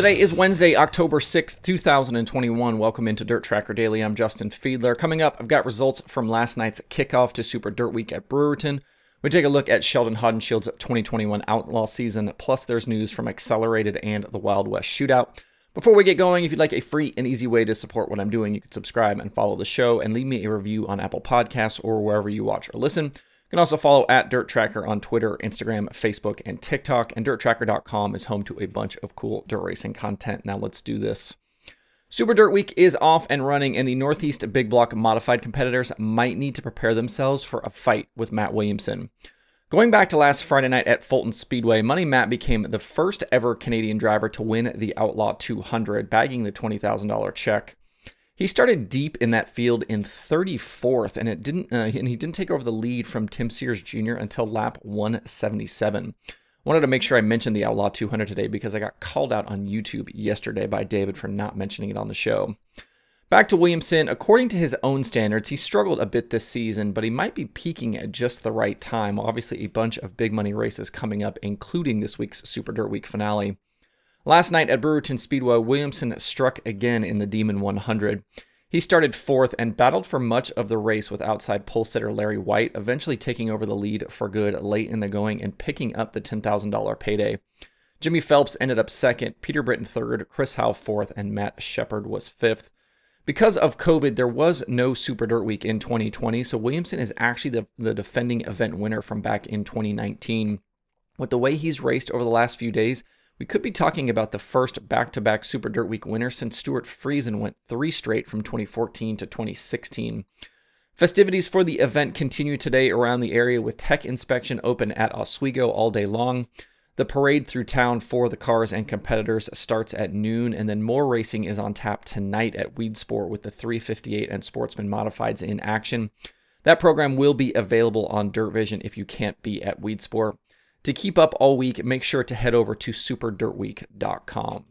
Today is Wednesday, October 6th, 2021. Welcome into Dirt Tracker Daily. I'm Justin Fiedler. Coming up, I've got results from last night's kickoff to Super Dirt Week at Brewerton. We take a look at Sheldon Haudenschild's 2021 Outlaw season, plus there's news from Accelerated and the Wild West Shootout. Before we get going, if you'd like a free and easy way to support what I'm doing, you can subscribe and follow the show and leave me a review on Apple Podcasts or wherever you watch or listen. You can also follow at Dirt Tracker on Twitter, Instagram, Facebook, and TikTok. And DirtTracker.com is home to a bunch of cool dirt racing content. Now let's do this. Super Dirt Week is off and running, and the Northeast Big Block modified competitors might need to prepare themselves for a fight with Matt Williamson. Going back to last Friday night at Fulton Speedway, Money Matt became the first ever Canadian driver to win the Outlaw 200, bagging the $20,000 check. He started deep in that field in 34th, and it didn't, uh, and he didn't take over the lead from Tim Sears Jr. until lap 177. Wanted to make sure I mentioned the Outlaw 200 today because I got called out on YouTube yesterday by David for not mentioning it on the show. Back to Williamson, according to his own standards, he struggled a bit this season, but he might be peaking at just the right time. Obviously, a bunch of big money races coming up, including this week's Super Dirt Week finale. Last night at Brewerton Speedway, Williamson struck again in the Demon 100. He started fourth and battled for much of the race with outside pole sitter Larry Wight, eventually taking over the lead for good late in the going and picking up the $10,000 payday. Jimmy Phelps ended up second, Peter Britten third, Chris Howe fourth, and Matt Sheppard was fifth. Because of COVID, there was no Super Dirt Week in 2020, so Williamson is actually the, the defending event winner from back in 2019. With the way he's raced over the last few days, we could be talking about the first back to back Super Dirt Week winner since Stewart Friesen went three straight from 2014 to 2016. Festivities for the event continue today around the area with tech inspection open at Oswego all day long. The parade through town for the cars and competitors starts at noon, and then more racing is on tap tonight at Weedsport with the 358 and Sportsman Modifieds in action. That program will be available on Dirt Vision if you can't be at Weedsport. To keep up all week, make sure to head over to superdirtweek.com.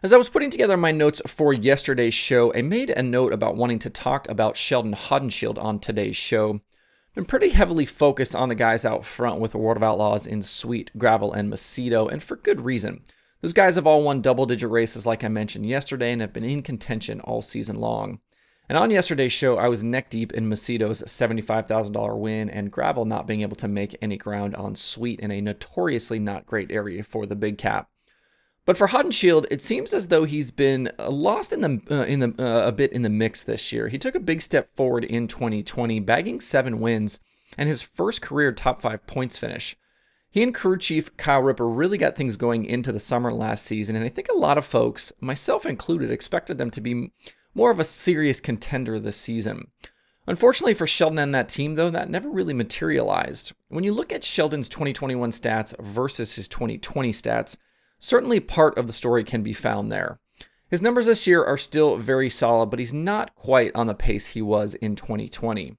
As I was putting together my notes for yesterday's show, I made a note about wanting to talk about Sheldon Haudenschild on today's show. Been pretty heavily focused on the guys out front with the World of Outlaws in Sweet, Gravel, and Macedo, and for good reason. Those guys have all won double digit races, like I mentioned yesterday, and have been in contention all season long. And on yesterday's show, I was neck deep in Macedo's $75,000 win and Gravel not being able to make any ground on Sweet in a notoriously not great area for the big cap. But for Haudenschild, it seems as though he's been uh, lost in the uh, in the uh, a bit in the mix this year. He took a big step forward in 2020, bagging seven wins and his first career top five points finish. He and crew chief Kyle Ripper really got things going into the summer last season, and I think a lot of folks, myself included, expected them to be more of a serious contender this season. Unfortunately for Sheldon and that team, though, that never really materialized. When you look at Sheldon's 2021 stats versus his 2020 stats, certainly part of the story can be found there. His numbers this year are still very solid, but he's not quite on the pace he was in 2020.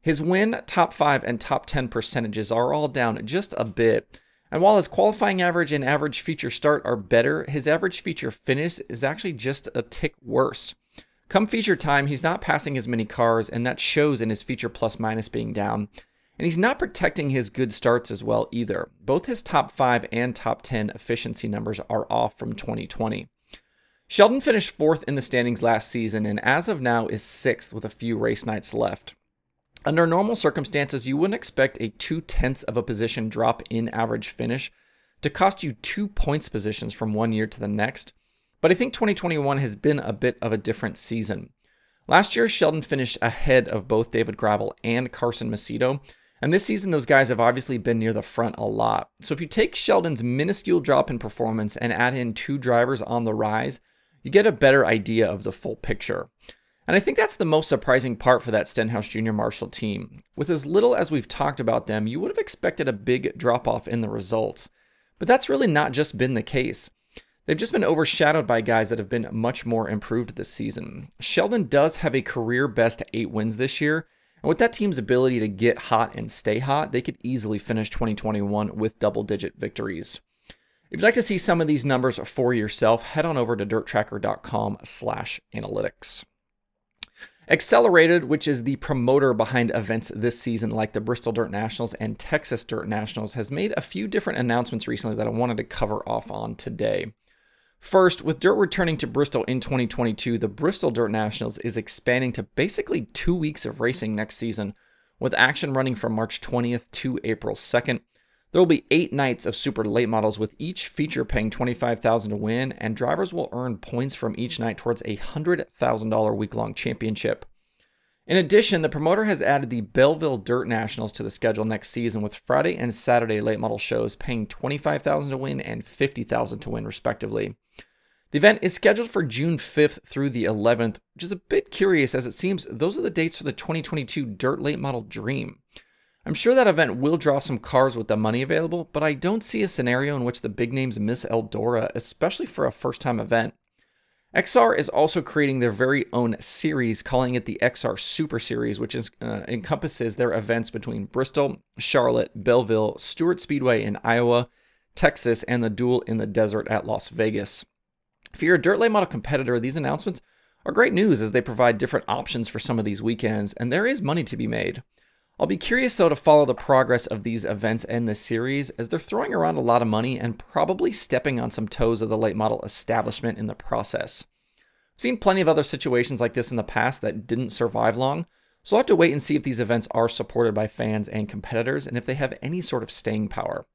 His win, top 5, and top 10 percentages are all down just a bit. And while his qualifying average and average feature start are better, his average feature finish is actually just a tick worse. Come feature time, he's not passing as many cars, and that shows in his feature plus minus being down. And he's not protecting his good starts as well either. Both his top 5 and top 10 efficiency numbers are off from 2020. Sheldon finished fourth in the standings last season and as of now is sixth with a few race nights left. Under normal circumstances, you wouldn't expect a two tenths of a position drop in average finish to cost you two points positions from one year to the next, but I think 2021 has been a bit of a different season. Last year, Sheldon finished ahead of both David Gravel and Carson Macedo, and this season, those guys have obviously been near the front a lot. So if you take Sheldon's minuscule drop in performance and add in two drivers on the rise, you get a better idea of the full picture. And I think that's the most surprising part for that Stenhouse Junior Marshall team. With as little as we've talked about them, you would have expected a big drop off in the results. But that's really not just been the case. They've just been overshadowed by guys that have been much more improved this season. Sheldon does have a career best eight wins this year, and with that team's ability to get hot and stay hot, they could easily finish 2021 with double digit victories. If you'd like to see some of these numbers for yourself, head on over to dirttracker.com slash analytics. Accelerated, which is the promoter behind events this season like the Bristol Dirt Nationals and Texas Dirt Nationals, has made a few different announcements recently that I wanted to cover off on today. First, with Dirt returning to Bristol in 2022, the Bristol Dirt Nationals is expanding to basically two weeks of racing next season, with action running from March 20th to April 2nd. There will be eight nights of super late models, with each feature paying $25,000 to win, and drivers will earn points from each night towards a $100,000 week long championship. In addition, the promoter has added the Belleville Dirt Nationals to the schedule next season, with Friday and Saturday late model shows paying $25,000 to win and $50,000 to win, respectively. The event is scheduled for June 5th through the 11th, which is a bit curious as it seems those are the dates for the 2022 Dirt Late Model Dream. I'm sure that event will draw some cars with the money available, but I don't see a scenario in which the big names miss Eldora, especially for a first time event. XR is also creating their very own series, calling it the XR Super Series, which is, uh, encompasses their events between Bristol, Charlotte, Belleville, Stuart Speedway in Iowa, Texas, and the duel in the desert at Las Vegas. If you're a dirt late model competitor, these announcements are great news as they provide different options for some of these weekends, and there is money to be made. I'll be curious though to follow the progress of these events and this series as they're throwing around a lot of money and probably stepping on some toes of the late model establishment in the process. I've seen plenty of other situations like this in the past that didn't survive long, so I'll have to wait and see if these events are supported by fans and competitors and if they have any sort of staying power.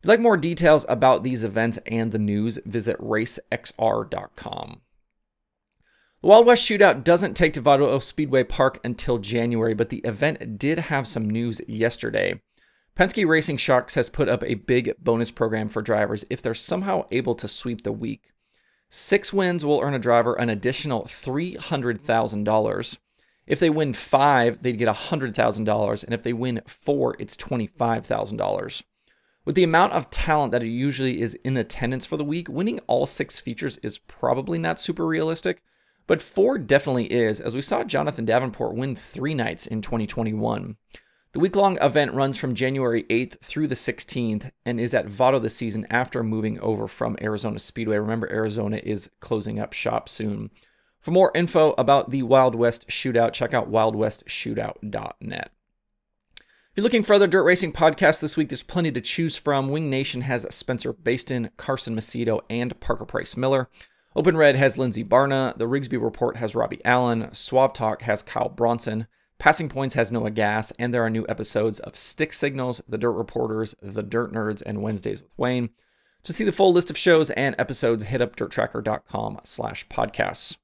If you'd like more details about these events and the news, visit racexr.com. The Wild West Shootout doesn't take to Vado Speedway Park until January, but the event did have some news yesterday. Penske Racing Shocks has put up a big bonus program for drivers if they're somehow able to sweep the week. Six wins will earn a driver an additional $300,000. If they win five, they'd get $100,000, and if they win four, it's $25,000. With the amount of talent that usually is in attendance for the week, winning all six features is probably not super realistic, but four definitely is, as we saw Jonathan Davenport win three nights in 2021. The week long event runs from January 8th through the 16th and is at Vado this season after moving over from Arizona Speedway. Remember, Arizona is closing up shop soon. For more info about the Wild West Shootout, check out wildwestshootout.net. You're looking for other dirt racing podcasts this week, there's plenty to choose from. Wing Nation has Spencer Bayston, Carson Macedo, and Parker Price Miller. Open Red has Lindsey Barna. The Rigsby Report has Robbie Allen. Suave Talk has Kyle Bronson. Passing Points has Noah Gass. And there are new episodes of Stick Signals, The Dirt Reporters, The Dirt Nerds, and Wednesdays with Wayne. To see the full list of shows and episodes, hit up dirttracker.com slash podcasts.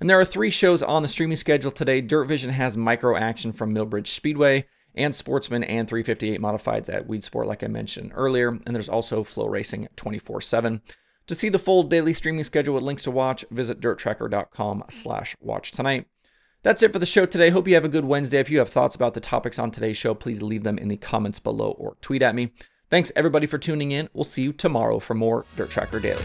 And there are three shows on the streaming schedule today. Dirt Vision has Micro Action from Millbridge Speedway and Sportsman and 358 Modifieds at Weedsport, like I mentioned earlier. And there's also FloRacing 24 7. To see the full daily streaming schedule with links to watch, visit dirttracker.com slash watch tonight. That's it for the show today. Hope you have a good Wednesday. If you have thoughts about the topics on today's show, please leave them in the comments below or tweet at me. Thanks everybody for tuning in. We'll see you tomorrow for more Dirt Tracker Daily.